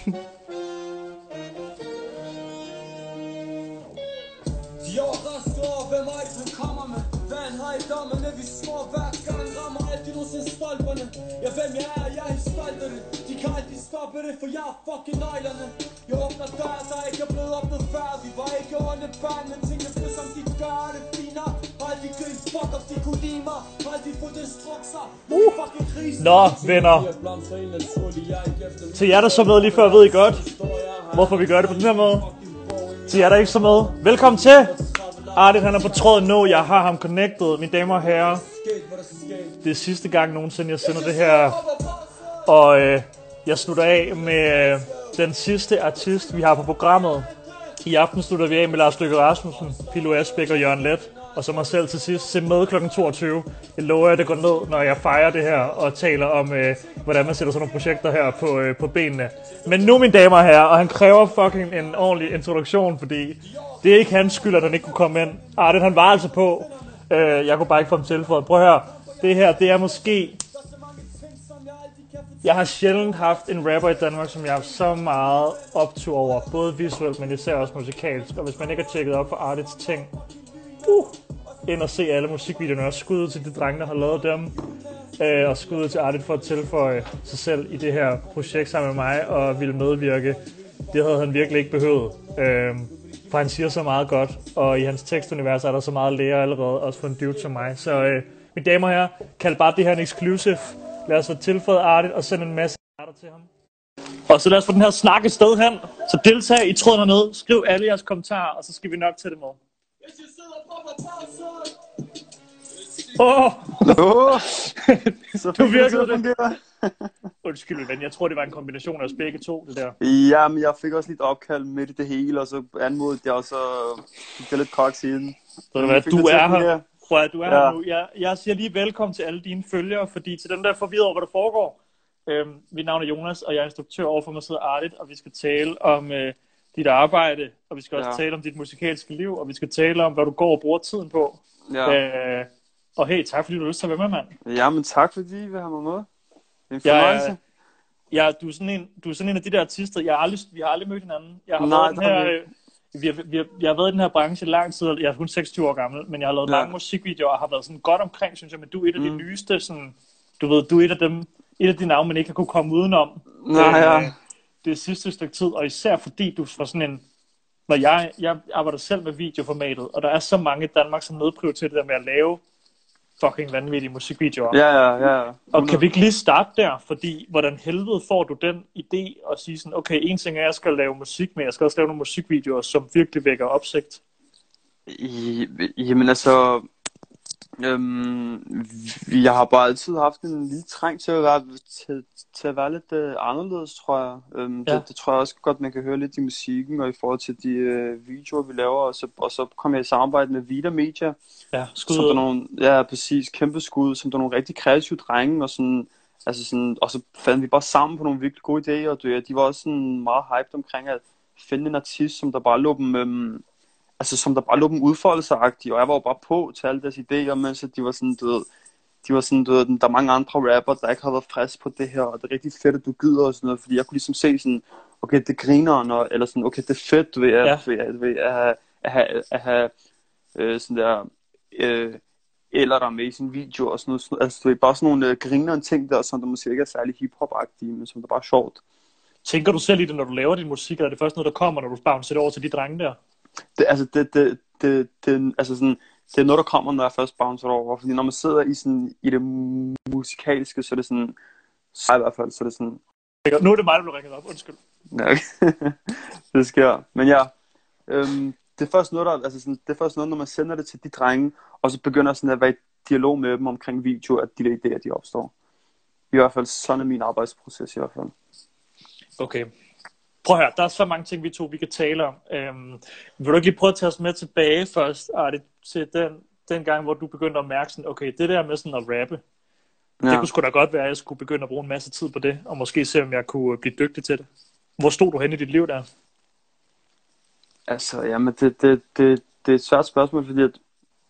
De overrasker over, hvem Eisen kommer med Hvad han har i dommerne, vi slår hver gang. Rammer altid nogensinde stolperne. Ja, hvem jeg er, jeg er helt stolt det De kan aldrig stoppe det, for jeg er fucking nøglerne Jeg åbner døre, der ikke er blevet åbnet før. Vi var ikke onde børn, men tingene blev som de gør det uh. Nå, venner. Til jer, der så med lige før, ved I godt, hvorfor vi gør det på den her måde. Til jer, der ikke så med, velkommen til. Artit, han er på tråden nu. Jeg har ham connected, mine damer og herrer. Det er sidste gang nogensinde, jeg sender det her. Og øh, jeg slutter af med øh, den sidste artist, vi har på programmet. I aften slutter vi af med Lars Løkke Rasmussen, Pilo Asbæk og Jørgen Let. Og så mig selv til sidst. Se med kl. 22. Jeg lover, at det går ned, når jeg fejrer det her og taler om, øh, hvordan man sætter sådan nogle projekter her på, øh, på benene. Men nu, mine damer og herrer, og han kræver fucking en ordentlig introduktion, fordi det er ikke hans skyld, at han ikke kunne komme ind. Ah, Arden, han var altså på. Øh, jeg kunne bare ikke få ham tilføjet. Prøv at høre. Det her, det er måske... Jeg har sjældent haft en rapper i Danmark, som jeg har haft så meget optur over. Både visuelt, men især også musikalsk. Og hvis man ikke har tjekket op på Artits ting, uh, ind og se alle musikvideoerne. Og skud ud til de drenge, der har lavet dem. Øh, og skud ud til Artit for at tilføje sig selv i det her projekt sammen med mig og ville medvirke. Det havde han virkelig ikke behøvet. Øh, for han siger så meget godt, og i hans tekstunivers er der så meget lære allerede, også for en dude som mig. Så øh, mine damer og herrer, kald bare det her en exclusive. Lad os få tilføjet Artit og sende en masse arter til ham. Og så lad os få den her snak et sted hen. Så deltag i tråden hernede. Skriv alle jeres kommentarer, og så skal vi nok tage det med. Åh, oh, så Du fik virkede det. det. undskyld, men jeg tror, det var en kombination af os begge to, det der. Ja, men jeg fik også lidt opkald midt i det hele, og så anmodede jeg, og så fik jeg lidt koks siden. Så du, hvad, du det er her. fungere. Prøv at du er Ja. her nu. Jeg, jeg siger lige velkommen til alle dine følgere, fordi til dem, der er forvirret over, hvad der foregår. Øhm, mit navn er Jonas, og jeg er instruktør overfor mig sidder Artit, og vi skal tale om øh, dit arbejde, og vi skal også Ja. tale om dit musikalske liv, og vi skal tale om, hvad du går og bruger tiden på. Ja. Øh, og hey, tak fordi du har lyst til at være med, mand. ja, men tak fordi I vil have mig med. Det er en Ja, ja, fornøjelse. Ja, du er sådan en, du er sådan en af de der artister, jeg har aldrig, vi har aldrig mødt hinanden. Jeg har Nej, været i den har her, vi øh, vi har, vi har, jeg har været i den her branche lang tid, jeg er kun 26 år gammel, men jeg har lavet Ja. mange musikvideoer og har været sådan godt omkring, synes jeg, men du er et af de Mm. nyeste, sådan, du ved, du er et af dem, et af de navne, man ikke har kunne komme udenom. Nej, ja. Det sidste stykke tid, og især fordi du var sådan en, når jeg, jeg arbejder selv med videoformatet, og der er så mange i Danmark, som nedprioriterer det der med at lave fucking vanvittige musikvideoer. Ja, ja, ja. Og kan vi ikke lige starte der? Fordi hvordan helvede får du den idé at sige sådan, okay, en ting er, at jeg skal lave musik, men jeg skal også lave nogle musikvideoer, som virkelig vækker opsigt. I, jamen altså, øhm, vi- jeg har bare altid haft en lille træng til at være, til, til at være lidt øh, anderledes, tror jeg. Øhm, Ja. det, det tror jeg også godt, man kan høre lidt i musikken og i forhold til de øh, videoer, vi laver. Og så, og så kom jeg i samarbejde med Vita Media, Ja, skud som der er nogle, ja, præcis, kæmpe skud, som der er nogle rigtig kreative drenge, og sådan, altså sådan, og så fandt vi bare sammen på nogle virkelig gode idéer, og de var også sådan meget hyped omkring at finde en artist, som der bare lå dem, øhm, altså som der bare lå dem udfoldelsagtigt, og jeg var jo bare på til alle deres idéer, mens de var sådan, du ved, de var sådan, du ved, der er mange andre rapper, der ikke har været frisk på det her, og det er rigtig fedt, at du gider og sådan noget, fordi jeg kunne ligesom se sådan, okay, det griner, når, eller sådan, okay, det er fedt, du ved, at, Ja. ja. at, at, at, have, at have, at have øh, sådan der, øh, eller der er med i sin video og sådan noget, sådan, altså det er bare sådan nogle øh, griner ting der, som der måske ikke er særlig hiphop-agtige, men som der bare er sjovt. Tænker du selv i det, når du laver din musik, eller er det først noget, der kommer, når du bouncer det over til de drenge der? Det, altså, det, det, det, det, altså sådan, det er noget, der kommer, når jeg først bouncer over, fordi når man sidder i, sådan, i det musikalske, så er det sådan, så i hvert fald, så er det sådan, Nu er det mig, der bliver ringet op, undskyld. ja, okay. det sker. Men ja, øhm, det er først noget, der, altså sådan, det er først noget, når man sender det til de drenge, og så begynder sådan at være i dialog med dem omkring video, at de der idéer, de opstår. I hvert fald, sådan er min arbejdsproces i hvert fald. Okay. Prøv at høre, der er så mange ting, vi to vi kan tale om. Øhm, vil du ikke lige prøve at tage os med tilbage først, Arti, til den, den gang, hvor du begyndte at mærke sådan, okay, det der med sådan at rappe, ja. det kunne sgu da godt være, at jeg skulle begynde at bruge en masse tid på det, og måske se, om jeg kunne blive dygtig til det. Hvor stod du hen i dit liv der? Altså, jamen, det, det, det, det er et svært spørgsmål, fordi at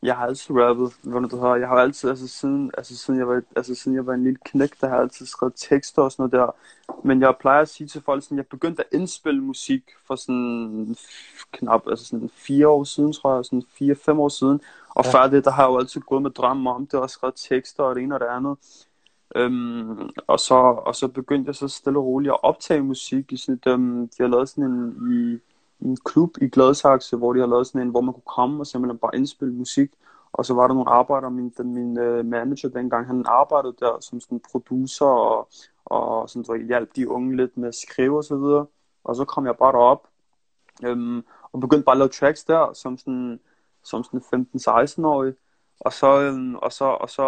Jeg har altid rappet, hvad du har. Jeg har altid, altså siden, altså siden jeg var, altså siden jeg var en lille knæk, der har jeg altid skrevet tekster og sådan noget der. Men jeg plejer at sige til folk, sådan, jeg begyndte at indspille musik for sådan knap, altså sådan fire år siden, tror jeg, sådan fire-fem år siden. Og ja. før det, der har jeg jo altid gået med drømme om det, og skrevet tekster og det ene og det andet. Øhm, og, så, og så begyndte jeg så stille og roligt at optage musik i sådan et, øhm, de har lavet sådan en, i, en klub i Gladsaxe, hvor de har lavet sådan en, hvor man kunne komme og simpelthen bare indspille musik. Og så var der nogle arbejdere, min, den, min uh, manager dengang, han arbejdede der som sådan producer og, og sådan, så hjalp de unge lidt med at skrive og så videre. Og så kom jeg bare derop øhm, og begyndte bare at lave tracks der som sådan, som sådan 15-16-årig. Og så, øhm, og så, og så,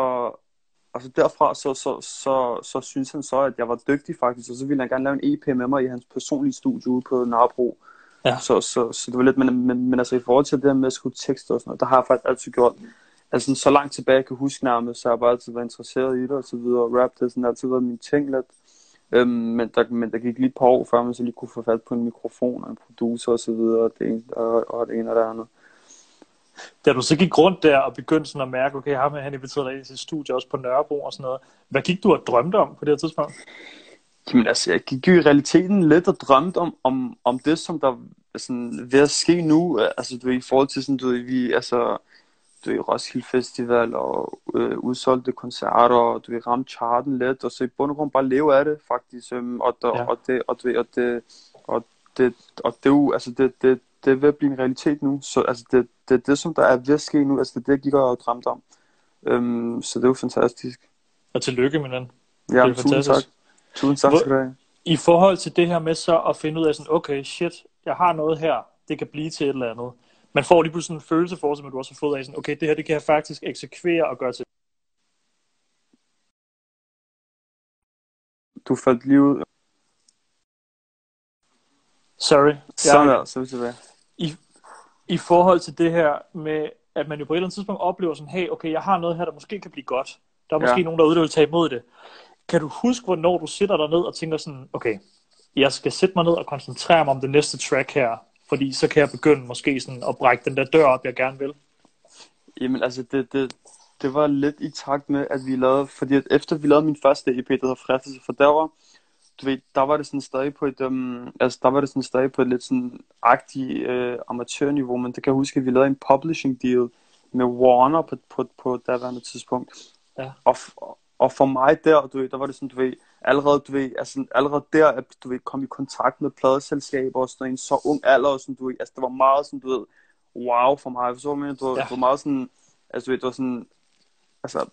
og så derfra, så, så, så, så, så synes han så, at jeg var dygtig faktisk, og så ville han gerne lave en EP med mig i hans personlige studie ude på Nørrebro. Ja. Så, så, så det var lidt, men, men, men altså i forhold til det der med at skrive tekster og sådan noget, der har jeg faktisk altid gjort, altså så langt tilbage jeg kan huske nærmest, så har jeg bare altid været interesseret i det og så videre, og rap det sådan altid været min ting lidt. Øhm, men, der, men der gik lige et par år før man så lige kunne få fat på en mikrofon og en producer og så videre, og det ene og, og det ene og det andet. Da du så gik rundt der og begyndte sådan at mærke, okay, ham han inviterede dig ind i sit studie også på Nørrebro og sådan noget. Hvad gik du og drømte om på det her tidspunkt? Jamen altså, jeg gik jo i realiteten lidt og drømte om, om, om det, som der sådan, ved at ske nu. Altså, du ved, i forhold til sådan, du ved, vi, altså, du ved, Roskilde Festival og øh, udsolgte koncerter, og du ved, ramme charten lidt, og så i bund og grund bare leve af det, faktisk. Øhm, og, der, ja. og, det, og, det, og, det, og det, og det, og det, altså, det, det, det er ved at blive en realitet nu. Så altså, det, det er det, som der er ved at ske nu. Altså, det er det, jeg gik og drømte om. Øhm, så det er jo fantastisk. Og tillykke med den. Ja, det er tusind fantastisk. tak. Tusind tak skal du have. I forhold til det her med så at finde ud af sådan, okay, shit, jeg har noget her, det kan blive til et eller andet. Man får lige pludselig en følelse for sig, at du også har fået af sådan, okay, det her, det kan jeg faktisk eksekvere og gøre til. Du faldt lige ud. Sorry. Sådan der, så er vi tilbage. I, I forhold til det her med, at man jo på et eller andet tidspunkt oplever sådan, hey, okay, jeg har noget her, der måske kan blive godt. Der er måske ja. nogen derude, der vil tage imod det. Kan du huske, hvornår du sætter dig ned og tænker sådan, okay, jeg skal sætte mig ned og koncentrere mig om det næste track her, fordi så kan jeg begynde måske sådan at brække den der dør op, jeg gerne vil? Jamen altså, det, det, det var lidt i takt med, at vi lavede, fordi at efter vi lavede min første EP, der hedder Fristelse for Dæver, du ved, der var det sådan stadig på et, um, altså der var det sådan stadig på et lidt sådan agtigt uh, amatørniveau, men det kan jeg huske, at vi lavede en publishing deal med Warner på, på, på daværende tidspunkt. Ja. Og, og for mig der, du ved, der var det sådan, du ved, allerede, du ved, altså, allerede der, at du ved, kom i kontakt med pladeselskaber og sådan en så ung alder, og sådan, du ved, altså, det var meget sådan, du ved, wow for mig, så men, du, ja. det var meget sådan, altså, du ved, det var sådan, altså,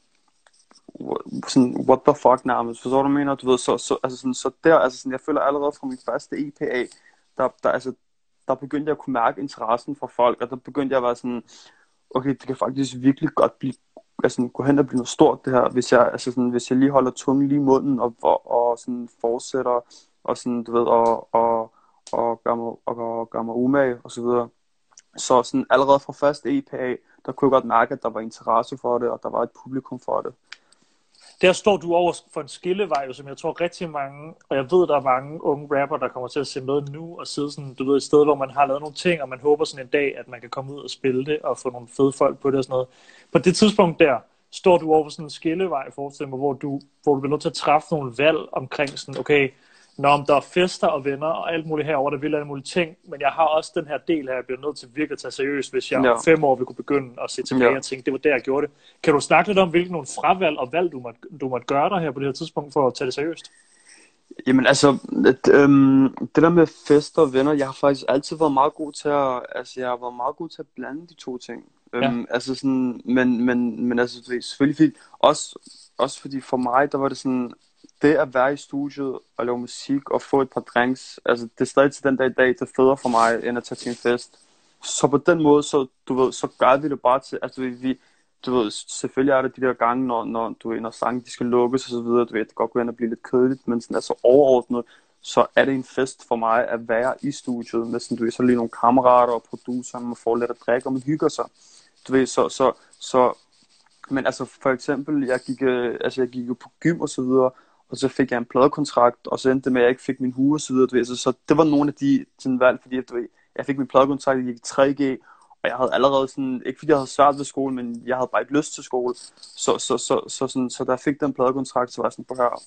sådan, what the fuck nærmest, forstår du, mener, du ved, så, så, altså, sådan, så der, altså, sådan, jeg føler allerede fra min første EPA, der, der, altså, der begyndte jeg at kunne mærke interessen fra folk, og der begyndte jeg at være sådan, okay, det kan faktisk virkelig godt blive altså, gå hen og blive noget stort det her, hvis jeg, altså sådan, hvis jeg lige holder tungen lige i munden og, og, og sådan fortsætter og sådan, du ved, og, og, og gør mig, og, og gør mig umage og så videre. Så sådan allerede fra første EPA, der kunne jeg godt mærke, at der var interesse for det, og der var et publikum for det der står du over for en skillevej, som jeg tror rigtig mange, og jeg ved, der er mange unge rapper, der kommer til at se med nu, og sidde sådan, du ved, et sted, hvor man har lavet nogle ting, og man håber sådan en dag, at man kan komme ud og spille det, og få nogle fede folk på det og sådan noget. På det tidspunkt der, står du over for sådan en skillevej, forestil mig, hvor du, hvor du bliver nødt til at træffe nogle valg omkring sådan, okay, når der er fester og venner og alt muligt herover, der vil alle mulige ting, men jeg har også den her del her, jeg bliver nødt til virkelig at tage seriøst, hvis jeg ja. om fem år vil kunne begynde at se tilbage ja. og tænke, det var der, jeg gjorde det. Kan du snakke lidt om, hvilke nogle fravalg og valg, du måtte, du måtte gøre dig her på det her tidspunkt, for at tage det seriøst? Jamen altså, det, øhm, det der med fester og venner, jeg har faktisk altid været meget god til at, altså jeg har været meget god til at blande de to ting. Øhm, ja. Altså sådan, men, men, men altså, selvfølgelig også, også fordi for mig, der var det sådan, det at være i studiet og lave musik og få et par drinks, altså det er stadig til den dag i dag, det er federe for mig, end at tage til en fest. Så på den måde, så, du ved, så gør vi det bare til, altså vi, du ved, selvfølgelig er der de der gange, når, når, du ved, når sangen de skal lukkes og så videre, du ved, det godt gå ind og blive lidt kedeligt, men sådan, altså overordnet, så er det en fest for mig at være i studiet med sådan, du ved, så lige nogle kammerater og producer, man får lidt at drikke, og man hygger sig. Du ved, så, så, så men altså for eksempel, jeg gik, øh, altså jeg gik jo på gym og så videre, og så fik jeg en pladekontrakt, og så endte det med, at jeg ikke fik min hue og så videre. Så, så det var nogle af de sådan, valg, fordi du ved, jeg fik min pladekontrakt, jeg gik i 3G, og jeg havde allerede sådan, ikke fordi jeg havde svært ved skole, men jeg havde bare ikke lyst til skole. Så, så, så, så, sådan, så da jeg fik den pladekontrakt, så var jeg sådan, på her,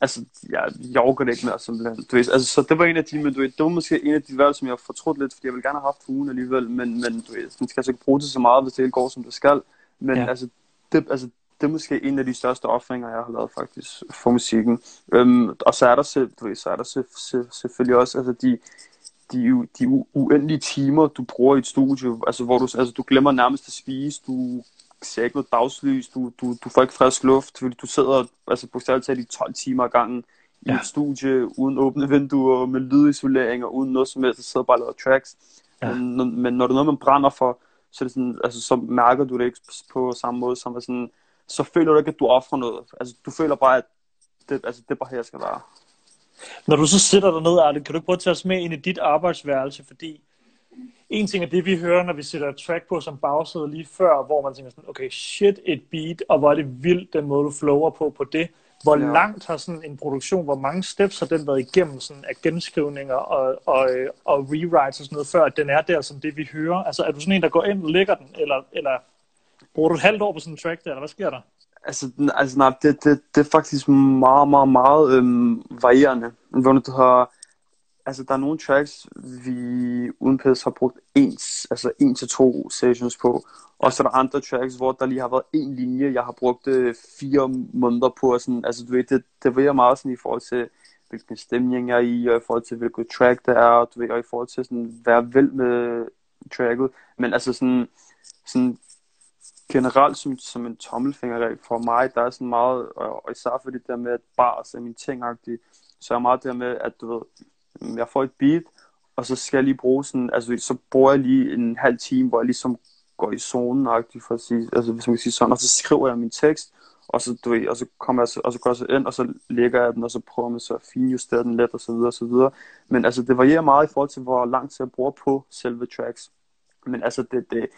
altså, jeg, jeg overgår det ikke mere, simpelthen. Du ved, altså, så det var en af de, men du ved, det var måske en af de valg, som jeg fortrudt lidt, fordi jeg ville gerne have haft ugen alligevel, men, men du ved, man skal altså ikke bruge det så meget, hvis det ikke går, som det skal. Men ja. altså, det, altså, det er måske en af de største offringer, jeg har lavet faktisk for musikken. Øhm, og så er der, selv, du ved, så er der selv, selv, selvfølgelig også altså de, de, de uendelige timer, du bruger i et studie, altså hvor du, altså, du glemmer nærmest at spise, du ser ikke noget dagslys, du, du, du får ikke frisk luft, fordi du sidder altså på talt i 12 timer ad gangen i ja. et studie, uden åbne vinduer, med lydisolering og uden noget som helst, så sidder bare og laver tracks. Ja. Men, men når det er noget, man brænder for, så, er det sådan, altså, så mærker du det ikke på samme måde, som sådan, så føler du ikke, at du offrer noget. Altså, du føler bare, at det, altså, det er bare her, jeg skal være. Når du så sidder der ned, Arne, kan du ikke prøve at tage os med ind i dit arbejdsværelse, fordi en ting er det, vi hører, når vi sætter track på som bagsæde lige før, hvor man tænker sådan, okay, shit, et beat, og hvor er det vildt, den måde, du flower på på det. Hvor ja. langt har sådan en produktion, hvor mange steps har den været igennem sådan af genskrivninger og, og, og rewrites og sådan noget, før at den er der som det, vi hører? Altså, er du sådan en, der går ind og lægger den, eller, eller bruger du et halvt år på sådan en track der, eller hvad sker der? Altså, altså nej, det, det, det er faktisk meget, meget, meget øhm, varierende. Hvor du har, altså der er nogle tracks, vi uden pæs har brugt ens, altså en til to sessions på. Og så er der andre tracks, hvor der lige har været en linje, jeg har brugt øh, fire måneder på. Og sådan, altså du ved, det, det varierer meget sådan i forhold til, hvilken stemning jeg er i, og i forhold til, hvilket track det er, du ved, og i forhold til sådan, være vel med tracket. Men altså sådan, sådan generelt som, som en tommelfingerregel for mig, der er sådan meget, og, og især for det der med, at bars er min ting så er meget der med, at du ved, mm, jeg får et beat, og så skal jeg lige bruge sådan, altså så bruger jeg lige en halv time, hvor jeg ligesom går i zonen for at sige, altså hvis man kan sige sådan, og så skriver jeg min tekst, og så, du ved, og så kommer jeg, og så går jeg så ind, og så lægger jeg den, og så prøver man så at finjustere den lidt, og så videre, og så videre. Men altså, det varierer meget i forhold til, hvor lang tid jeg bruger på selve tracks. Men altså, det, det,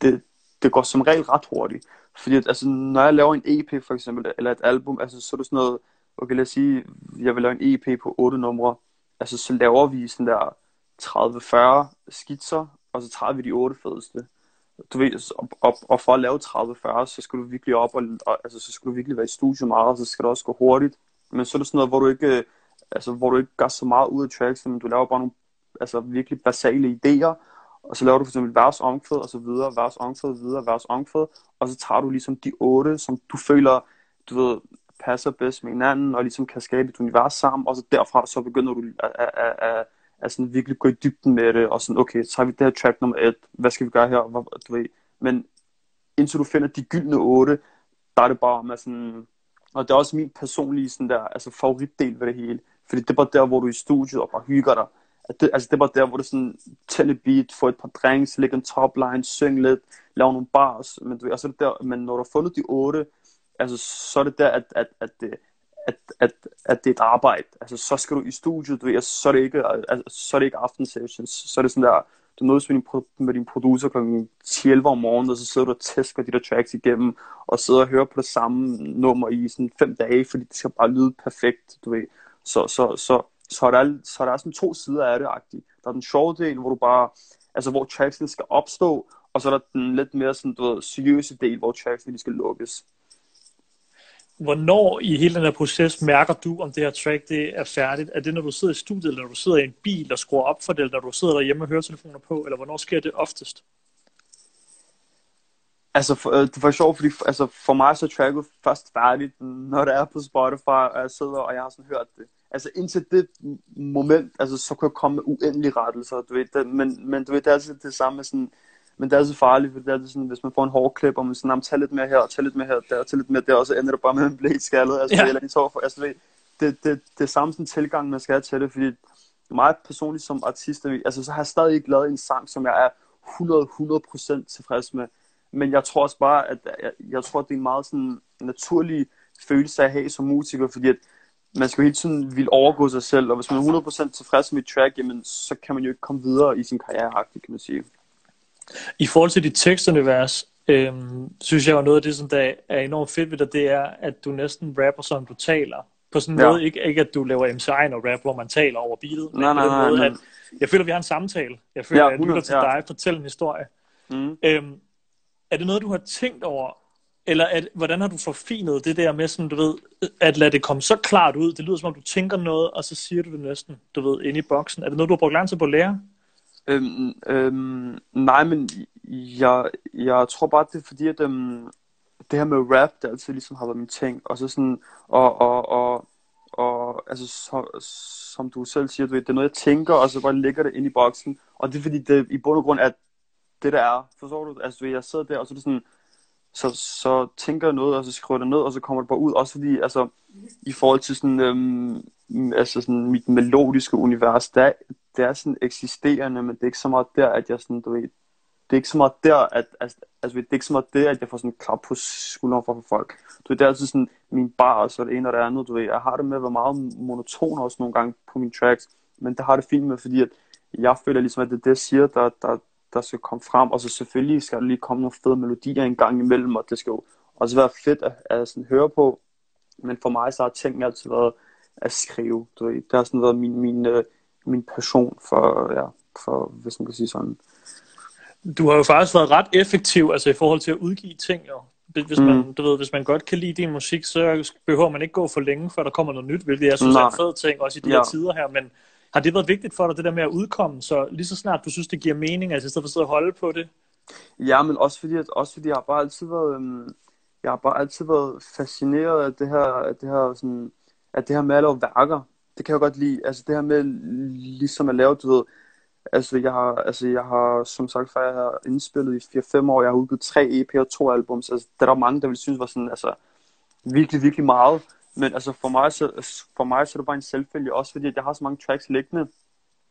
det, det går som regel ret hurtigt. Fordi at, altså, når jeg laver en EP for eksempel, eller et album, altså, så er det sådan noget, okay lad os sige, jeg vil lave en EP på otte numre, altså så laver vi sådan der 30-40 skitser, og så tager vi de otte fedeste. Du ved, og, og, og for at lave 30-40, så skal du virkelig op, og, og, altså, så skal du virkelig være i studio meget, og så skal det også gå hurtigt. Men så er det sådan noget, hvor du ikke, altså, hvor du ikke gør så meget ud af tracks, men du laver bare nogle altså, virkelig basale idéer, og så laver du for eksempel vers omkvæd, og så videre, vers omkvæd, videre, vers omkvæd, og så tager du ligesom de otte, som du føler, du ved, passer bedst med hinanden, og ligesom kan skabe et univers sammen, og så derfra så begynder du at, at, at, at, at sådan virkelig gå i dybden med det, og sådan, okay, så har vi det her track nummer et, hvad skal vi gøre her, hvad, du ved, men indtil du finder de gyldne otte, der er det bare med sådan, og det er også min personlige sådan der, altså favoritdel ved det hele, fordi det er bare der, hvor du er i studiet og bare hygger dig, det, altså det var der, hvor du sådan tænde beat, få et par drinks, lægge en topline, synge lidt, lave nogle bars, men, du, altså det der, men når du har fundet de otte, altså så er det der, at, at, at, det, at, at, at det er et arbejde. Altså så skal du i studiet, du ved, altså, så er det ikke, altså, så er det ikke aften sessions, så er det sådan der, du mødes med din, med din producer kl. 10 om morgenen, og så sidder du og tæsker de der tracks igennem, og sidder og hører på det samme nummer i sådan fem dage, fordi det skal bare lyde perfekt, du ved. Så, så, så, så er der, så er der sådan to sider af det, -agtigt. Der er den sjove del, hvor du bare, altså hvor tracksen skal opstå, og så er der den lidt mere sådan, du ved, seriøse del, hvor tracksen skal lukkes. Hvornår i hele den her proces mærker du, om det her track det er færdigt? Er det, når du sidder i studiet, eller når du sidder i en bil og skruer op for det, eller når du sidder derhjemme og hører telefoner på, eller hvornår sker det oftest? Altså, for, øh, det var sjovt, fordi altså, for mig så er tracket først færdigt, når det er på Spotify, og jeg sidder, og jeg har sådan hørt det altså indtil det moment, altså så kunne jeg komme med uendelige rettelser, du ved, det, men, men du ved, det er altid det samme med sådan, men det er altid farligt, for det er sådan, hvis man får en hård klip, og man sådan, tag lidt mere her, tag lidt mere her, der, tag lidt mere der, og så ender det bare med en blæt skaldet, altså, ja. eller en tår for, altså, ved, det, det, det er samme sådan tilgang, man skal have til det, fordi mig personligt som artist, altså, så har jeg stadig ikke lavet en sang, som jeg er 100-100% tilfreds med, men jeg tror også bare, at jeg, jeg tror, at det er en meget sådan naturlig følelse at have som musiker, fordi at man skal jo hele tiden vil overgå sig selv, og hvis man er 100% tilfreds med et track, jamen, så kan man jo ikke komme videre i sin karriere, kan man sige. I forhold til dit tekstunivers, øhm, synes jeg jo noget af det, som der er enormt fedt ved dig, det er, at du næsten rapper, som du taler. På sådan en ja. måde, ikke, ikke at du laver MC og rap, hvor man taler over beatet, men nej, nej, på den måde, nej, at jeg føler, at vi har en samtale. Jeg føler, ja, at jeg lytter til ja. dig, fortæller en historie. Mm. Øhm, er det noget, du har tænkt over, eller at, hvordan har du forfinet det der med sådan, du ved, at lade det komme så klart ud? Det lyder som om, du tænker noget, og så siger du det næsten, du ved, inde i boksen. Er det noget, du har brugt lang tid på at lære? Øhm, øhm, nej, men jeg, jeg tror bare, det er fordi, at øhm, det her med rap, det altid ligesom har været min ting. Og så sådan, og, og, og, og altså, så, som du selv siger, du ved, det er noget, jeg tænker, og så bare ligger det ind i boksen. Og det er fordi, det i bund og grund er det, der er. Forstår du? Altså, du ved, jeg sidder der, og så er det sådan, så, så tænker jeg noget, og så skriver det ned, og så kommer det bare ud. Også fordi, altså, i forhold til sådan, øhm, altså sådan mit melodiske univers, der, det er sådan eksisterende, men det er ikke så meget der, at jeg sådan, du ved, det er ikke så meget der, at, altså, altså, det er ikke så meget det, at jeg får sådan klap på skulderen for, for folk. Du ved, det er altid sådan min bar, og så det ene og det andet, du ved. Jeg har det med at være meget monoton også nogle gange på mine tracks, men det har det fint med, fordi at jeg føler ligesom, at det er det, jeg siger, der, der, der skal komme frem, og så selvfølgelig skal der lige komme nogle fede melodier en gang imellem, og det skal jo også være fedt at, at sådan høre på, men for mig så har tingene altid været at skrive, du ved. Det har sådan været min, min, øh, min passion for, ja, for, hvis man kan sige sådan. Du har jo faktisk været ret effektiv, altså i forhold til at udgive ting, jo. Hvis man, mm. du ved, hvis man godt kan lide din musik, så behøver man ikke gå for længe, før der kommer noget nyt, hvilket jeg synes Nej. er en fed ting, også i de ja. her tider her, men har det været vigtigt for dig, det der med at udkomme, så lige så snart du synes, det giver mening, altså i stedet for at sidde og holde på det? Ja, men også fordi, at, også fordi jeg har bare altid været, øhm, jeg har bare altid været fascineret af det her, af det her, sådan, af det her med at lave værker. Det kan jeg godt lide. Altså det her med ligesom at lave, du ved, altså jeg har, altså jeg har som sagt før, jeg har indspillet i 4-5 år, jeg har udgivet tre EP og to albums. Altså der er der mange, der vil synes var sådan, altså virkelig, virkelig meget. Men altså for mig, så, for mig så er det bare en selvfølge, også fordi at jeg har så mange tracks liggende,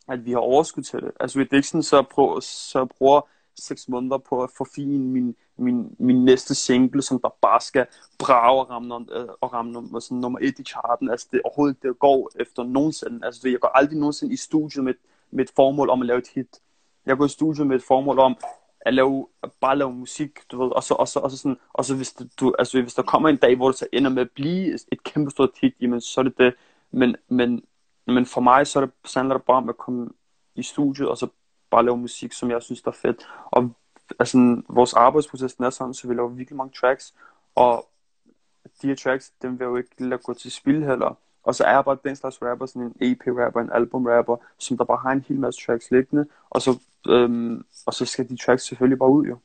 at vi har overskud til det. Altså det er ikke så, prøv, så bruger seks måneder på at forfine min, min, min næste single, som der bare skal brage og ramme, øh, og ramme sådan, nummer et i charten. Altså det overhovedet det går efter nogensinde. Altså jeg går aldrig nogensinde i studiet med, med et formål om at lave et hit. Jeg går i studiet med et formål om at lave, at bare lave musik, du ved, og så, og så, og så, sådan, og så hvis, det, du, altså, hvis der kommer en dag, hvor det så ender med at blive et kæmpe stort hit, jamen så er det det. Men, men, men for mig, så, er det, så handler det bare om at komme i studiet, og så bare lave musik, som jeg synes, der er fedt. Og altså, vores arbejdsproces er sådan, så vi laver virkelig mange tracks, og de her tracks, dem vil jeg jo ikke lade gå til spil heller. Og så er bare den slags rapper, sådan en EP-rapper, en album-rapper, som der bare har en hel masse tracks liggende, og så, øhm, og så skal de tracks selvfølgelig bare ud, jo.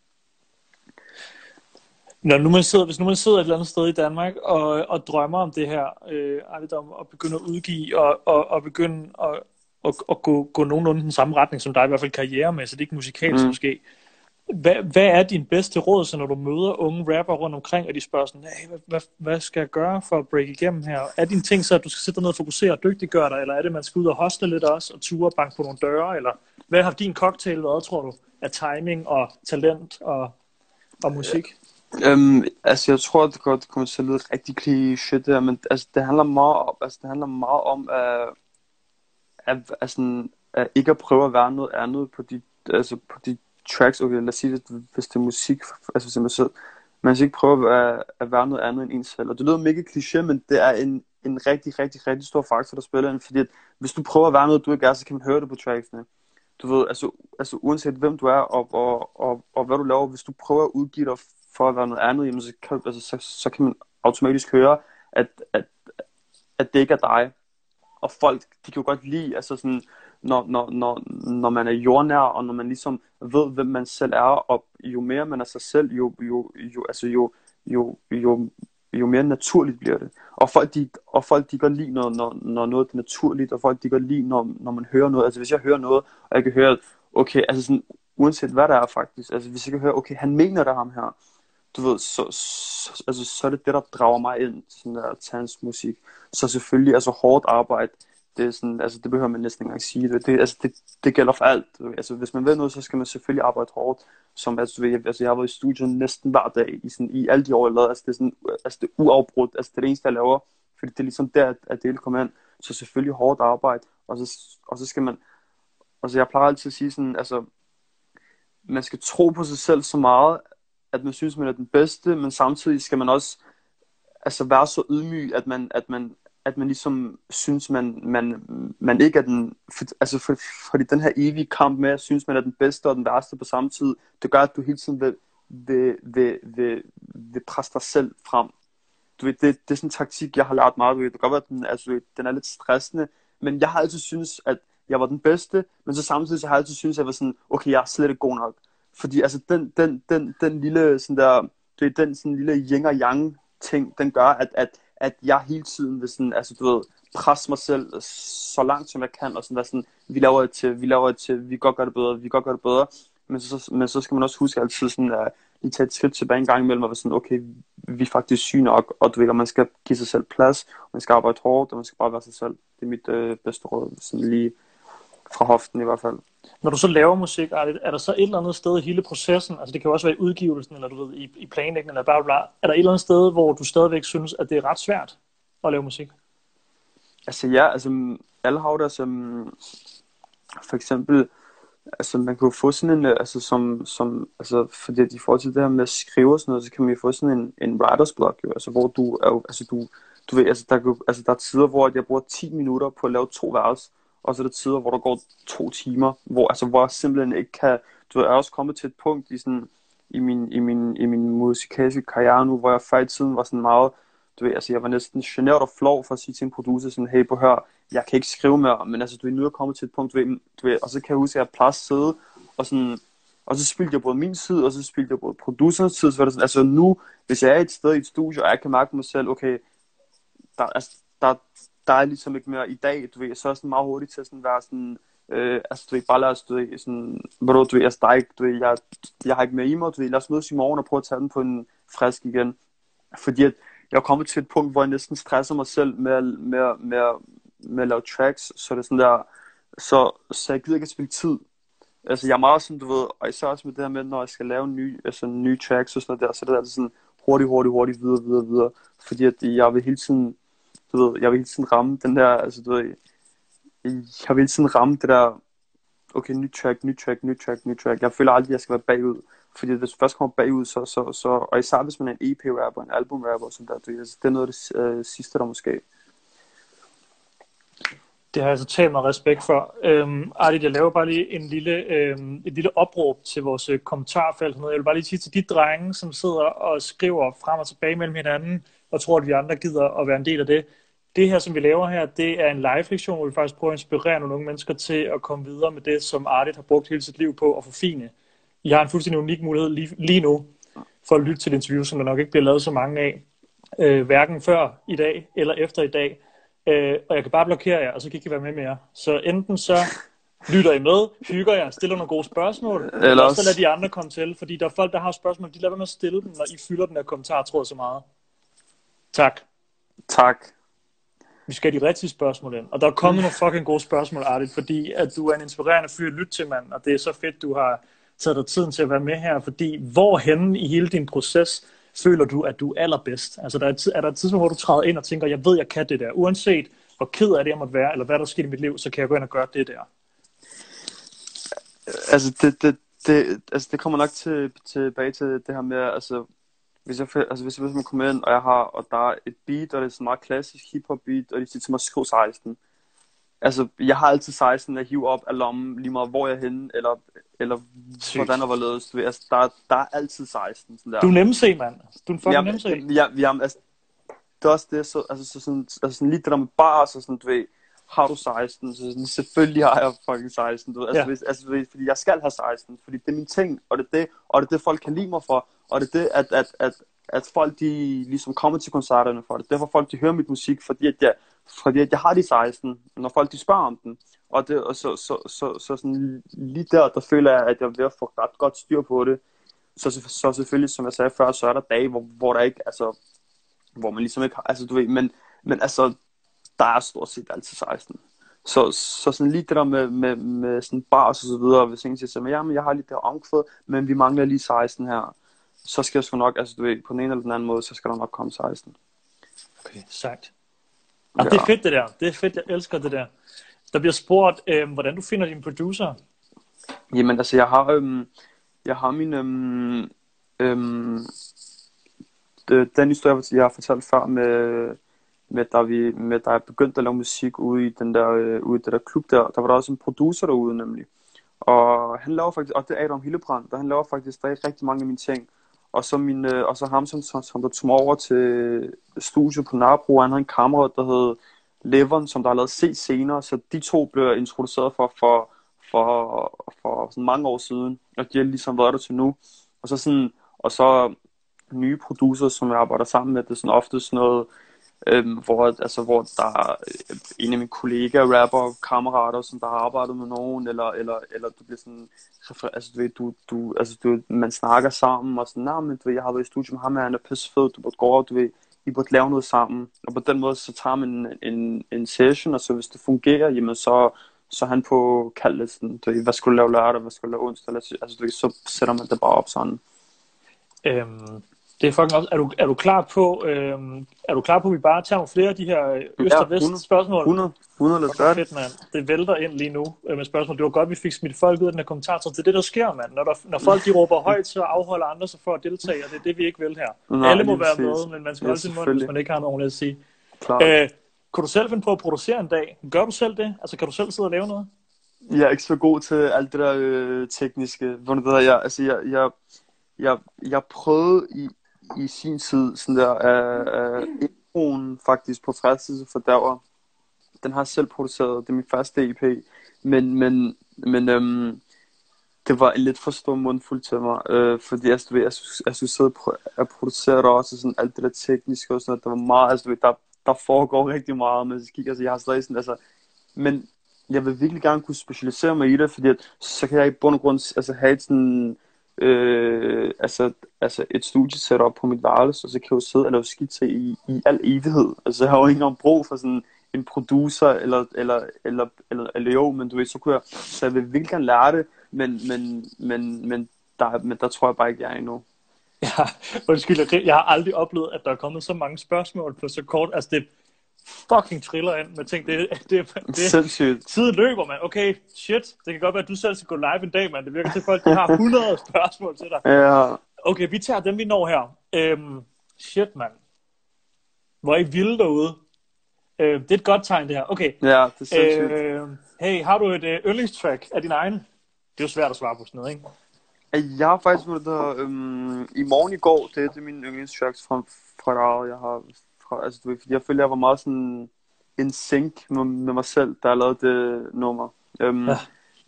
Når nu man sidder, hvis nu man sidder et eller andet sted i Danmark og, og drømmer om det her, øh, om at begynde at udgive og, og, og begynde at, at, at gå, gå nogenlunde den samme retning som dig, i hvert fald karrieremæssigt, ikke musikalsk mm. måske. Hvad, hvad er din bedste råd, så når du møder unge rapper rundt omkring, og de spørger sådan, hey, hvad, hvad, hvad skal jeg gøre for at break igennem her? Er din ting så, at du skal sætte dig ned og fokusere og dygtiggøre dig, eller er det, at man skal ud og hostle lidt også, og ture og banke på nogle døre, eller hvad har din cocktail været, tror du, af timing og talent og, og musik? Øh, øhm, altså jeg tror, det godt kommer til at lyde rigtig kliché der, men altså, det handler meget om, altså, det handler meget om øh, at, at, altså, at ikke at prøve at være noget andet på dit, altså, på dit tracks, okay, lad os sige, det, hvis det er musik, altså hvis man, så, man skal ikke prøve at, at være noget andet end en selv. Og det lyder mega kliché, men det er en, en rigtig, rigtig, rigtig stor faktor, der spiller ind, fordi at hvis du prøver at være noget, du ikke er, så kan man høre det på tracksene. Du ved, altså, altså uanset hvem du er, og, og, og, og hvad du laver, hvis du prøver at udgive dig for at være noget andet, jamen, så, kan, altså, så, så kan man automatisk høre, at, at, at det ikke er dig. Og folk, de kan jo godt lide, altså sådan, når, når, når, når man er jordnær, og når man ligesom ved, hvem man selv er, og jo mere man er sig selv, jo, jo, jo, altså jo, jo, jo, jo mere naturligt bliver det. Og folk, de, og folk, de godt lide, når, når, når noget er naturligt, og folk, de godt lide, når, når man hører noget. Altså, hvis jeg hører noget, og jeg kan høre, okay, altså sådan, uanset hvad der er faktisk, altså hvis jeg kan høre, okay, han mener det ham her, du ved, så, så, altså, så er det det, der drager mig ind sådan der til musik. Så selvfølgelig, altså hårdt arbejde, det, er sådan, altså, det behøver man næsten ikke engang sige. Det, det, altså, det, det gælder for alt. Altså, hvis man vil noget, så skal man selvfølgelig arbejde hårdt. Som, altså, jeg, altså, jeg har været i studiet næsten hver dag i, sådan, i alle de år, jeg lavede. Altså, det er, sådan, altså, det er uafbrudt. Altså, det er det eneste, jeg laver. Fordi det er ligesom der, at, at det hele kommer ind. Så selvfølgelig hårdt arbejde. Og så, og så skal man... Altså, jeg plejer altid at sige sådan, altså, man skal tro på sig selv så meget, at man synes, man er den bedste, men samtidig skal man også altså, være så ydmyg, at man, at man at man ligesom synes, man, man, man ikke er den, for, altså for, fordi den her evige kamp med, at synes, man er den bedste og den værste på samme tid, det gør, at du hele tiden vil, vil, vil, vil, vil presse dig selv frem. Du ved, det, det er sådan en taktik, jeg har lært meget. Du ved, det kan godt være, at den, altså, den er lidt stressende, men jeg har altid synes, at jeg var den bedste, men så samtidig så har jeg altid synes, at jeg var sådan, okay, jeg er slet ikke god nok. Fordi altså, den, den, den, den lille, sådan der, du ved, den sådan lille yin og yang ting, den gør, at, at, at jeg hele tiden vil sådan, altså du ved, presse mig selv så langt som jeg kan, og sådan være sådan, vi laver det til, vi laver det til, vi kan godt gøre det bedre, vi kan godt gøre det bedre, men så, men så skal man også huske altid sådan, at lige tage et skridt tilbage en gang imellem, og være sådan, okay, vi er faktisk syge nok, og du ved, at man skal give sig selv plads, man skal arbejde hårdt, og man skal bare være sig selv. Det er mit øh, bedste råd, sådan lige fra hoften i hvert fald. Når du så laver musik, er der så et eller andet sted i hele processen, altså det kan jo også være i udgivelsen, eller du ved, i, i planlægningen, eller bla, bla, bla, er der et eller andet sted, hvor du stadigvæk synes, at det er ret svært at lave musik? Altså ja, altså alle har der som altså, for eksempel, altså man kan jo få sådan en, altså som, som altså fordi i forhold til det her med at skrive og sådan noget, så kan man jo få sådan en, en writer's block jo, altså hvor du er jo, altså du, du ved, altså der, altså der er tider, hvor jeg bruger 10 minutter på at lave to vers, og så er der tider, hvor der går to timer, hvor, altså, hvor jeg simpelthen ikke kan, du ved, jeg er også kommet til et punkt i sådan, i min, i min, i min musikalske karriere nu, hvor jeg før i tiden var sådan meget, du ved, altså jeg var næsten generet og flov for at sige til en producer sådan, hey, på hør, jeg kan ikke skrive mere, men altså, du ved, nu er jeg kommet til et punkt, du ved, du ved, og så kan jeg huske, at jeg plads sidde, og sådan, og så spildte jeg både min tid, og så spildte jeg både producerens tid, så var det sådan, altså nu, hvis jeg er et sted i et studie, og jeg kan mærke mig selv, okay, der, altså, der, der er ligesom ikke mere i dag, du ved, så er sådan meget hurtigt til at sådan være sådan, øh, altså du ved, bare lad os, du ved, sådan, bro, du ved, altså der er ikke, du ved, jeg, jeg har ikke mere i mig, du ved, lad os mødes i morgen og prøve at tage den på en frisk igen, fordi at jeg er kommet til et punkt, hvor jeg næsten stresser mig selv med, med, med, med at lave tracks, så det er sådan der, så, så jeg gider ikke at spille tid. Altså jeg er meget sådan, du ved, og især også med det her med, når jeg skal lave ny, altså, nye tracks og sådan noget der, så det er altså sådan hurtigt, hurtigt, hurtigt, videre, videre, videre. Fordi at jeg vil hele tiden, du ved, jeg vil hele tiden ramme den der, altså du ved, jeg vil hele tiden ramme det der, okay, ny track, ny track, ny track, ny track. Jeg føler aldrig, at jeg skal være bagud. Fordi hvis du først kommer bagud, så, så, så og især hvis man er en EP-rapper, en album-rapper, sådan der, du, altså, det er noget af det øh, sidste, der måske. Det har jeg så altså talt mig respekt for. Øhm, Arlit, jeg laver bare lige en lille, øhm, et lille opråb til vores øh, kommentarfelt. Jeg vil bare lige sige til de drenge, som sidder og skriver frem og tilbage mellem hinanden, og tror, at vi andre gider at være en del af det. Det her, som vi laver her, det er en live-lektion, hvor vi faktisk prøver at inspirere nogle unge mennesker til at komme videre med det, som Artit har brugt hele sit liv på at forfine. I har en fuldstændig unik mulighed lige, lige nu for at lytte til et interview, som der nok ikke bliver lavet så mange af, øh, hverken før i dag eller efter i dag. Øh, og jeg kan bare blokere jer, og så kan I ikke være med mere. Så enten så lytter I med, hygger jer, stiller nogle gode spørgsmål, eller også så lader de andre komme til, fordi der er folk, der har spørgsmål, de lader være med at stille dem, når I fylder den her kommentartråd så meget. Tak. Tak. Vi skal have de rigtige spørgsmål ind. Og der er kommet nogle fucking gode spørgsmål, Artit, fordi at du er en inspirerende fyr at lytte til, mand. Og det er så fedt, du har taget dig tiden til at være med her, fordi hvorhen i hele din proces føler du, at du er allerbedst? Altså, der er, er der et tidspunkt, hvor du træder ind og tænker, jeg ved, jeg kan det der. Uanset hvor ked af det jeg måtte være, eller hvad der sker i mit liv, så kan jeg gå ind og gøre det der. Altså, det, det, det, altså, det kommer nok til, tilbage til det her med, altså, hvis, jeg, altså, hvis, hvis man kommer ind, og jeg har, og der er et beat, og det er sådan meget klassisk hiphop beat, og de siger til mig, skriv 16. Altså, jeg har altid 16 at hive op af lommen, lige meget hvor jeg er henne, eller, eller Sygt. hvordan var hvorledes. Altså, der, der er altid 16. Sådan der. Du er nemme mand. Du er en fucking jamen, nemme Ja, ja, altså, det er også det, så, altså, så sådan, altså sådan lige det der med bars, så sådan, du ved, har du 16? Så sådan, selvfølgelig har jeg fucking 16. Du ved, altså, ja. hvis, altså, fordi jeg skal have 16, fordi det er min ting, og det er det, og det er det, folk kan lide mig for, og det er det, at, at, at, at folk de ligesom kommer til koncerterne for det. Derfor folk de hører mit musik, fordi at jeg, fordi at jeg har de 16, når folk de spørger om den. Og, det, og så, så, så, så, sådan, lige der, der føler jeg, at jeg er ved at få ret godt styr på det. Så, så, så selvfølgelig, som jeg sagde før, så er der dage, hvor, hvor der ikke, altså, hvor man ligesom ikke har, altså du ved, men, men altså, der er stort set altid 16. Så, så sådan lige det der med, med, med sådan bars og så videre, hvis ingen siger til mig, jamen jeg har lige det her omkvæd, men vi mangler lige 16 her, så skal jeg sgu nok, altså du ved, på den ene eller den anden måde, så skal der nok komme 16. Okay, sagt. Ja. Det er fedt det der, det er fedt, jeg elsker det der. Der bliver spurgt, øh, hvordan du finder din producer. Jamen altså, jeg har, øhm, jeg har min, øhm, øhm, den historie, jeg har fortalt før med, med, da, vi, med, da jeg begyndte at lave musik ude i den der, øh, ude i det der klub der, der var der også en producer derude nemlig. Og han laver faktisk, og det er Adam Hillebrand, der han laver faktisk stadig rigtig mange af mine ting. Og så, min, øh, og så ham, som, som, som der tog mig over til studiet på Narbro, han havde en kammerat, der hed Leveren, som der har lavet C senere, så de to blev introduceret for, for, for, for sådan mange år siden, og de har ligesom været der til nu. Og så sådan, og så nye producer, som jeg arbejder sammen med, det er sådan ofte sådan noget, øhm, hvor, altså, hvor der er øh, en af mine kollegaer, rapper, kammerater, som der har arbejdet med nogen, eller, eller, eller du bliver sådan, altså du ved, du, du, altså, du, man snakker sammen, og sådan, nej, men du ved, jeg har været i studiet med ham, han er pisse fed, du burde gå over, du ved, I burde lave noget sammen, og på den måde, så tager man en, en, en session, og så hvis det fungerer, jamen så, så han på kaldlisten, du ved, hvad skulle du lave lørdag, hvad skulle du lave onsdag, altså du ved, så sætter man det bare op sådan. Øhm, det er fucking også. Er du, er du klar på, øhm, er du klar på, at vi bare tager nogle flere af de her øst- og vest 100, spørgsmål? 100, 100 lad os gøre det. Fedt, det vælter ind lige nu øh, med spørgsmål. Det var godt, vi fik smidt folk ud af den her kommentar. Så det er det, der sker, mand. Når, der, når folk de råber højt, så afholder andre sig for at deltage, og det er det, vi ikke vil her. Nej, Alle må være med, men man skal Ja, holde sin mund, hvis man ikke har nogen at sige. Klart. Øh, kunne du selv finde på at producere en dag? Gør du selv det? Altså, kan du selv sidde og lave noget? Jeg er ikke så god til alt det der øh, tekniske. Hvordan det der, jeg, altså, jeg, jeg, jeg, jeg prøvede i, i sin tid sådan der af uh, introen faktisk på Fristelse for Dager. Den har jeg selv produceret. Det er min første EP. Men, men, men øhm, det var en lidt for stor mundfuld til mig. Øh, fordi altså, du ved, jeg, skulle, jeg skulle sidde og producere der også. Og sådan alt det der tekniske og sådan noget. Der var meget, altså du ved, der, der foregår rigtig meget. Men så kigger altså, jeg har stadig sådan, altså, men jeg vil virkelig gerne kunne specialisere mig i det, fordi at, så kan jeg i bund og grund altså, have sådan, øh, altså, altså et studie sat op på mit værelse, og så kan jeg jo sidde og lave skitser i, i al evighed. Altså jeg har jo ikke engang brug for sådan en producer, eller, eller, eller, eller, eller jo, men du ved, så kunne jeg, så jeg vil virkelig gerne lære det, men, men, men, men, der, men der tror jeg bare ikke, jeg er endnu. Ja, undskyld, jeg har aldrig oplevet, at der er kommet så mange spørgsmål på så kort, altså det fucking triller ind med ting. Det, det, det, Sindssygt. Tiden løber, man. Okay, shit. Det kan godt være, at du selv skal gå live en dag, man. Det virker til, at folk de har 100 spørgsmål til dig. Ja. Okay, vi tager dem, vi når her. Øhm, shit, mand. Hvor er I vilde derude? Øh, det er et godt tegn, det her. Okay. Ja, det er sindssygt. Øh, hey, har du et øh, yndlingstrack af din egen? Det er jo svært at svare på sådan noget, ikke? Jeg har faktisk været der øhm, i morgen i går. Det er det mine yndlingstracks fra, fra jeg har fra, altså du ved, fordi jeg følte, jeg var meget sådan en sync med, med mig selv, da jeg lavede det nummer. Øhm, ja.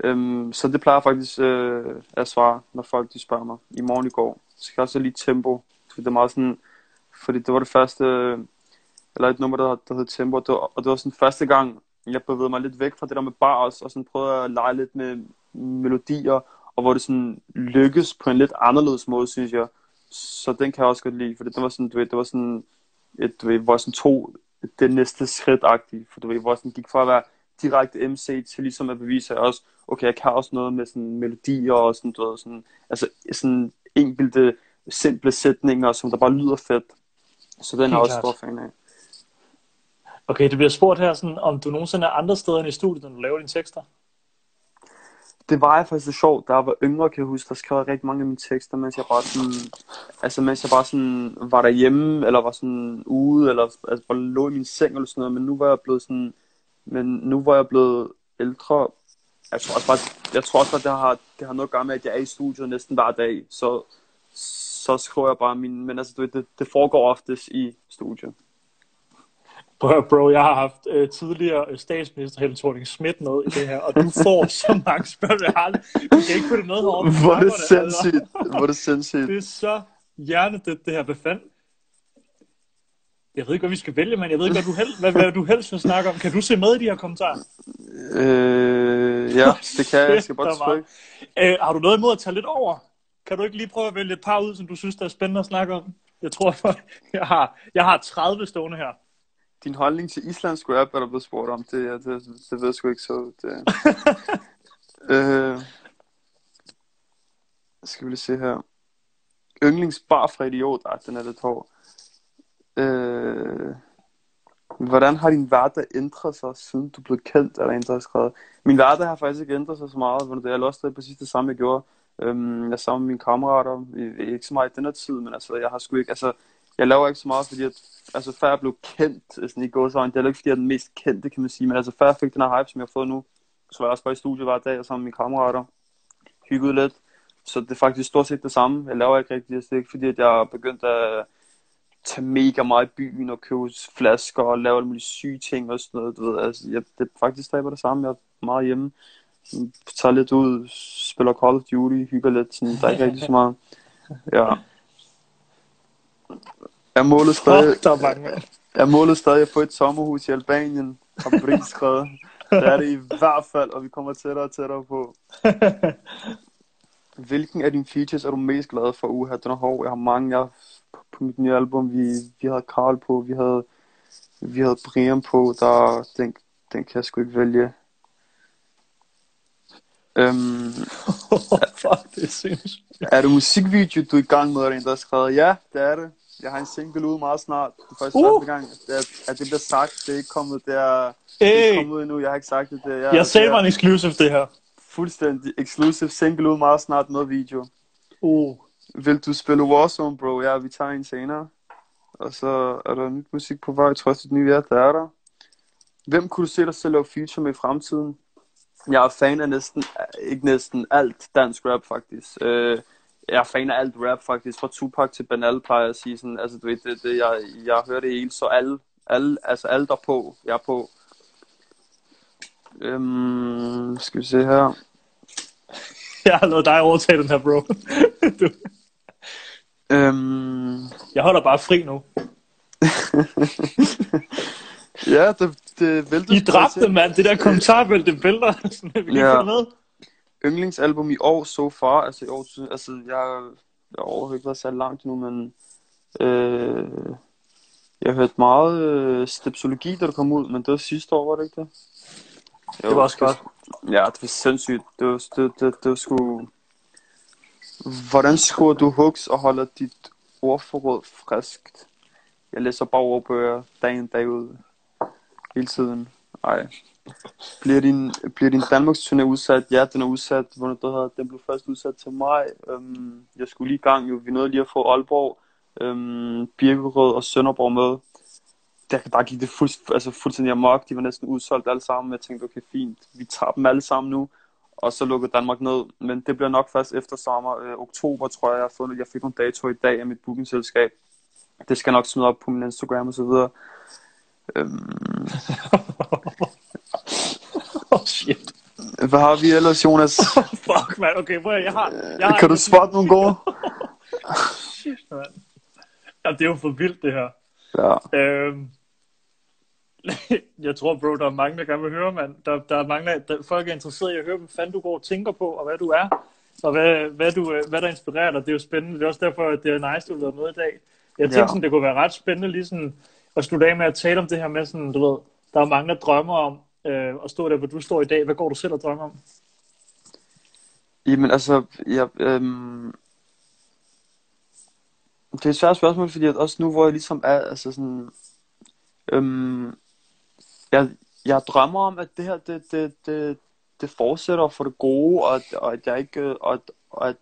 øhm, så det plejer jeg faktisk øh, at svare, når folk de spørger mig i morgen i går. Så skal jeg også lige tempo, for det er meget sådan, fordi det var det første, eller et nummer, der, der hed Tempo, og det, var, og det var sådan første gang, jeg bevægede mig lidt væk fra det der med bars, og sådan prøvede at lege lidt med melodier, og hvor det sådan lykkes på en lidt anderledes måde, synes jeg. Så den kan jeg også godt lide, for det var sådan, du ved, det var sådan, et, du ved, sådan to det næste skridt-agtigt, for du ved, sådan gik fra at være direkte MC til ligesom at bevise, at også, okay, jeg kan også noget med sådan melodier og sådan, du ved, sådan, altså sådan enkelte simple sætninger, som der bare lyder fedt. Så den er også stor fan af. Okay, det bliver spurgt her, sådan, om du nogensinde er andre steder end i studiet, når du laver dine tekster? Det var jeg faktisk sjovt, da jeg var yngre, kan jeg huske, der skrev jeg rigtig mange af mine tekster, mens jeg bare sådan, altså mens jeg bare sådan var derhjemme, eller var sådan ude, eller altså bare lå i min seng eller sådan noget, men nu var jeg blevet sådan, men nu var jeg blevet ældre, jeg tror også bare, jeg tror også bare, det har, det har noget at gøre med, at jeg er i studiet næsten hver dag, så, så skriver jeg bare min, men altså det, det foregår oftest i studiet. Bro, jeg har haft øh, tidligere øh, statsminister Helle thorning Schmidt med i det her, og du får så mange spørgsmål. Jeg har aldrig, du kan ikke putte noget herovre. Hvor er det sindssygt. Hvor er det sindssygt. Det er så hjernedødt, det her befand. Jeg ved ikke, hvad vi skal vælge, men jeg ved ikke, hvad du, helst, hvad, hvad du helst vil snakke om. Kan du se med i de her kommentarer? Øh, ja, det kan jeg. Jeg skal bare. Øh, har du noget imod at tage lidt over? Kan du ikke lige prøve at vælge et par ud, som du synes, der er spændende at snakke om? Jeg tror, jeg har, jeg har 30 stående her din holdning til islandsk rap er der blevet spurgt om. Det, det, det, det ved jeg sgu ikke så. Det, øh, skal vi lige se her. Yndlingsbar fra Idiot. Ah, den er lidt hård. Øh, hvordan har din hverdag ændret sig, siden du blev kendt, eller en, der har skrevet? Min hverdag har faktisk ikke ændret sig så meget. Det er også præcis det samme, jeg gjorde. Øhm, jeg sammen med mine kammerater. Ikke så meget i den her tid, men altså, jeg har sgu ikke, altså, jeg laver ikke så meget, fordi at, altså, før jeg blev kendt, sådan i går så det er ikke fordi, jeg er den mest kendte, kan man sige, men altså, før jeg fik den her hype, som jeg har fået nu, så var jeg også bare i studiet hver dag, og sammen med mine kammerater, hyggede lidt, så det er faktisk stort set det samme. Jeg laver ikke rigtig, altså, det er ikke fordi, at jeg er begyndt at tage mega meget i byen og købe flasker og lave alle mulige syge ting og sådan noget. Du ved, altså, jeg, det er faktisk stadig det samme. Jeg er meget hjemme. Jeg tager lidt ud, spiller Call of Duty, hygger lidt. Sådan, der er ikke rigtig så meget. Ja. Jeg målet stadig, der er mange. jeg målet stadig at få et sommerhus i Albanien, har Britt skrevet. Det er det i hvert fald, og vi kommer tættere og tættere på. Hvilken af dine features er du mest glad for, Uha? Den er hård. Jeg har mange. Jeg, på mit nye album, vi, vi havde Karl på, vi havde, vi havde Brian på, der, den, den kan jeg sgu ikke vælge. Øhm, Fuck, det er sindssygt. er det musikvideo, du er i gang med, eller en, der har skrevet? Ja, det er det. Jeg har en single ud meget snart. Det er faktisk Uh! første gang, at, at det bliver sagt. Det er ikke kommet, det er, det er ikke Hey, kommet ud endnu. Jeg har ikke sagt det. det er, jeg sagde mig er en exclusive, det her. fuldstændig exclusive single ud meget snart med video. Uh. Vil du spille Warzone, bro? Ja, vi tager en senere. Og så er der nyt musik på vej. Trods det nye, ja, der er der. Hvem kunne du se dig selv lave feature med i fremtiden? Jeg er fan af næsten, ikke næsten alt dansk rap, faktisk. Øh, jeg er fan af alt rap, faktisk. Fra Tupac til Banal, plejer jeg at sige sådan. Altså, du ved, det, det, jeg, jeg hører det hele, så alle, alle, altså alle der er på, jeg er på. Øhm, skal vi se her. Jeg har lavet dig overtage den her, bro. du. Øhm, Jeg holder bare fri nu. ja, det, det vælter I dræbte, mand. Det der kommentarfelt, det vælter. Sådan, Vi kan Ja. med. Yndlingsalbum i år so far. Altså, i år, altså jeg, jeg har ikke været så langt nu, men øh, jeg har hørt meget øh, stepsologi, da det kom ud, men det var sidste år, var det ikke det? Jo, Det var også godt. Ja, det var sindssygt. Det var, det, det, det var sgu... Hvordan skruer du hooks og holder dit ordforråd friskt? Jeg læser bare ordbøger dag ind dag ud. Hele tiden. Ej. Bliver din, bliver din Danmarks turné udsat? Ja, den er udsat. Hvornår det hedder, den blev først udsat til mig. Øhm, jeg skulle lige i gang. Jo. Vi nåede lige at få Aalborg, øhm, Birkerød og Sønderborg med. Der, der gik det fuld, altså fuldstændig amok. De var næsten udsolgt alle sammen. Jeg tænkte, okay, fint. Vi tager dem alle sammen nu. Og så lukkede Danmark ned. Men det bliver nok først efter sommer. Øh, oktober, tror jeg, jeg har fundet. Jeg fik nogle datoer i dag af mit bookingselskab. Det skal jeg nok smide op på min Instagram og så videre. Øhm, shit. hvad har vi ellers, Jonas? Fuck, mand. Okay, at- jeg har... Jeg har kan du spotte nogle gode? Shit, mand. Ja, det er jo for vildt, det her. Ja. Øhm, jeg tror, bro, der er mange, der gerne vil høre, mand. Der, der er mange, der, folk er interesseret i at høre, hvad fanden du går og tænker på, og hvad du er, og hvad, hvad, du, øh, hvad der inspirerer dig. Det er jo spændende. Det er også derfor, at det er nice, du har med i dag. Jeg tænkte, Ja. sådan, det kunne være ret spændende lige sådan, at slutte af med at tale om det her med sådan, du ved, der er mange, der drømmer om øh, at stå der, hvor du står i dag. Hvad går du selv og drømmer om? Jamen altså, jeg, øhm, det er et svært spørgsmål, fordi at også nu, hvor jeg ligesom er, altså sådan, øhm, jeg, jeg drømmer om, at det her, det, det, det, det fortsætter for det gode, og, at- og at jeg ikke, øh, og, at- og, at,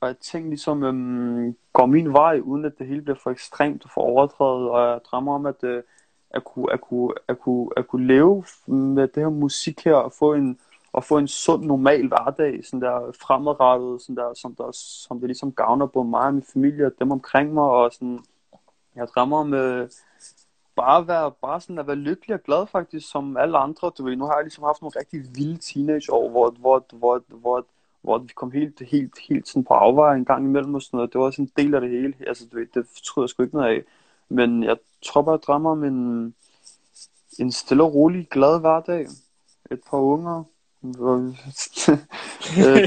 og at ting ligesom øhm, går min vej, uden at det hele bliver for ekstremt og for overdrevet, og jeg drømmer om, at, øh, at, kunne, at, kunne, at, kunne, at kunne leve med det her musik her, og få en, og få en sund, normal hverdag, sådan der fremadrettet, sådan der, som, der, som det ligesom gavner både mig og min familie og dem omkring mig, og sådan, jeg drømmer om øh, bare, at være, bare sådan at være lykkelig og glad faktisk, som alle andre, du ved, nu har jeg ligesom haft nogle rigtig vilde teenageår, hvor, hvor, hvor, hvor, hvor vi kom helt, helt, helt sådan på afveje en gang imellem og sådan noget, det var også en del af det hele, altså du ved, det tror jeg sgu ikke noget af, men jeg tror bare, jeg drømmer om en, en stille og rolig, glad hverdag, et par unger, øh,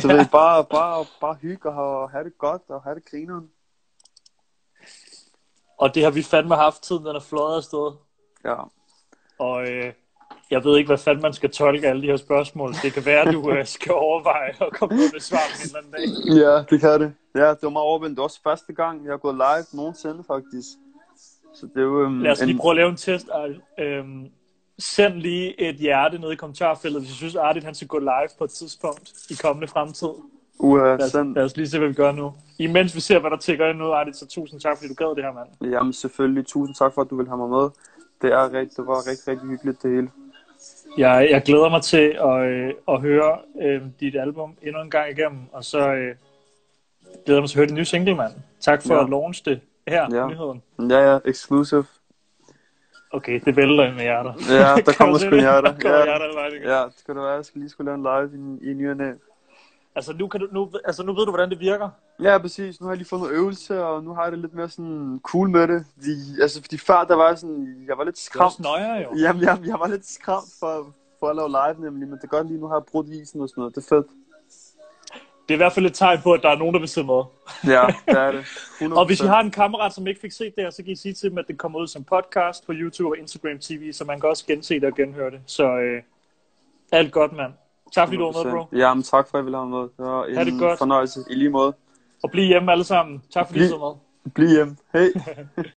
du ved, bare, bare, bare hygge og have, have det godt og have det grineren. Og det har vi fandme haft tiden, den er fløjet afsted. Ja. Og øh, jeg ved ikke, hvad fanden man skal tolke alle de her spørgsmål. Det kan være, at du øh, skal overveje at komme ud med svar en eller anden dag. Ja, det kan det. Ja, det var meget overvendt. Det var også første gang, jeg har gået live nogensinde, faktisk. Så det er jo... Um, Lad os lige prøve at lave en test. Arl. Øhm, send lige et hjerte ned i kommentarfeltet, hvis I synes, Artit han skal gå live på et tidspunkt i kommende fremtid. Uha, Lad os, sådan. lad os lige se, hvad vi gør nu. Imens vi ser, hvad der tigger ind nu, Adi, så tusind tak, fordi du gad det her, mand. Jamen selvfølgelig, tusind tak for, at du vil have mig med. Det, er rigtig, det var rigtig, rigtig hyggeligt det hele. Jeg, jeg glæder mig til at, øh, at høre øh, dit album endnu en gang igennem, og så øh, glæder jeg mig til at høre din nye single, mand. Tak for Ja. at launch det her, Ja. nyheden. Ja, ja, exclusive. Okay, det vælter med hjerter. Ja, der kommer sgu det? hjerter. Der kommer Ja. hjerter. Ja, det skal det være. Jeg skal lige skulle lave en live i, i ny. Altså, nu, kan du, nu, altså, nu ved du, hvordan det virker. Ja, præcis. Nu har jeg lige fået noget øvelse, og nu har jeg det lidt mere sådan cool med det. Fordi, altså, fordi før, der var sådan, jeg var lidt Det skræmt. også nøjere, jo. Jamen, jeg, jeg var lidt skræmt for, for at lave live nemlig, men det er godt lige, nu har jeg brudt isen og sådan noget. Det er fedt. Det er i hvert fald et tegn på, at der er nogen, der vil se med. Ja, det er det. 100%. Og hvis I har en kammerat, som ikke fik set det her, så kan I sige til dem, at det kommer ud som podcast på YouTube og Instagram TV, så man kan også gense det og genhøre det. Så øh, alt godt, mand. Tak fordi du var med, bro. Ja, men tak for, at I ville have med. Det var Ha' det en godt. fornøjelse. I lige måde. Og bliv hjemme alle sammen. Tak fordi I Bliv- så med. Bliv hjemme. Hej.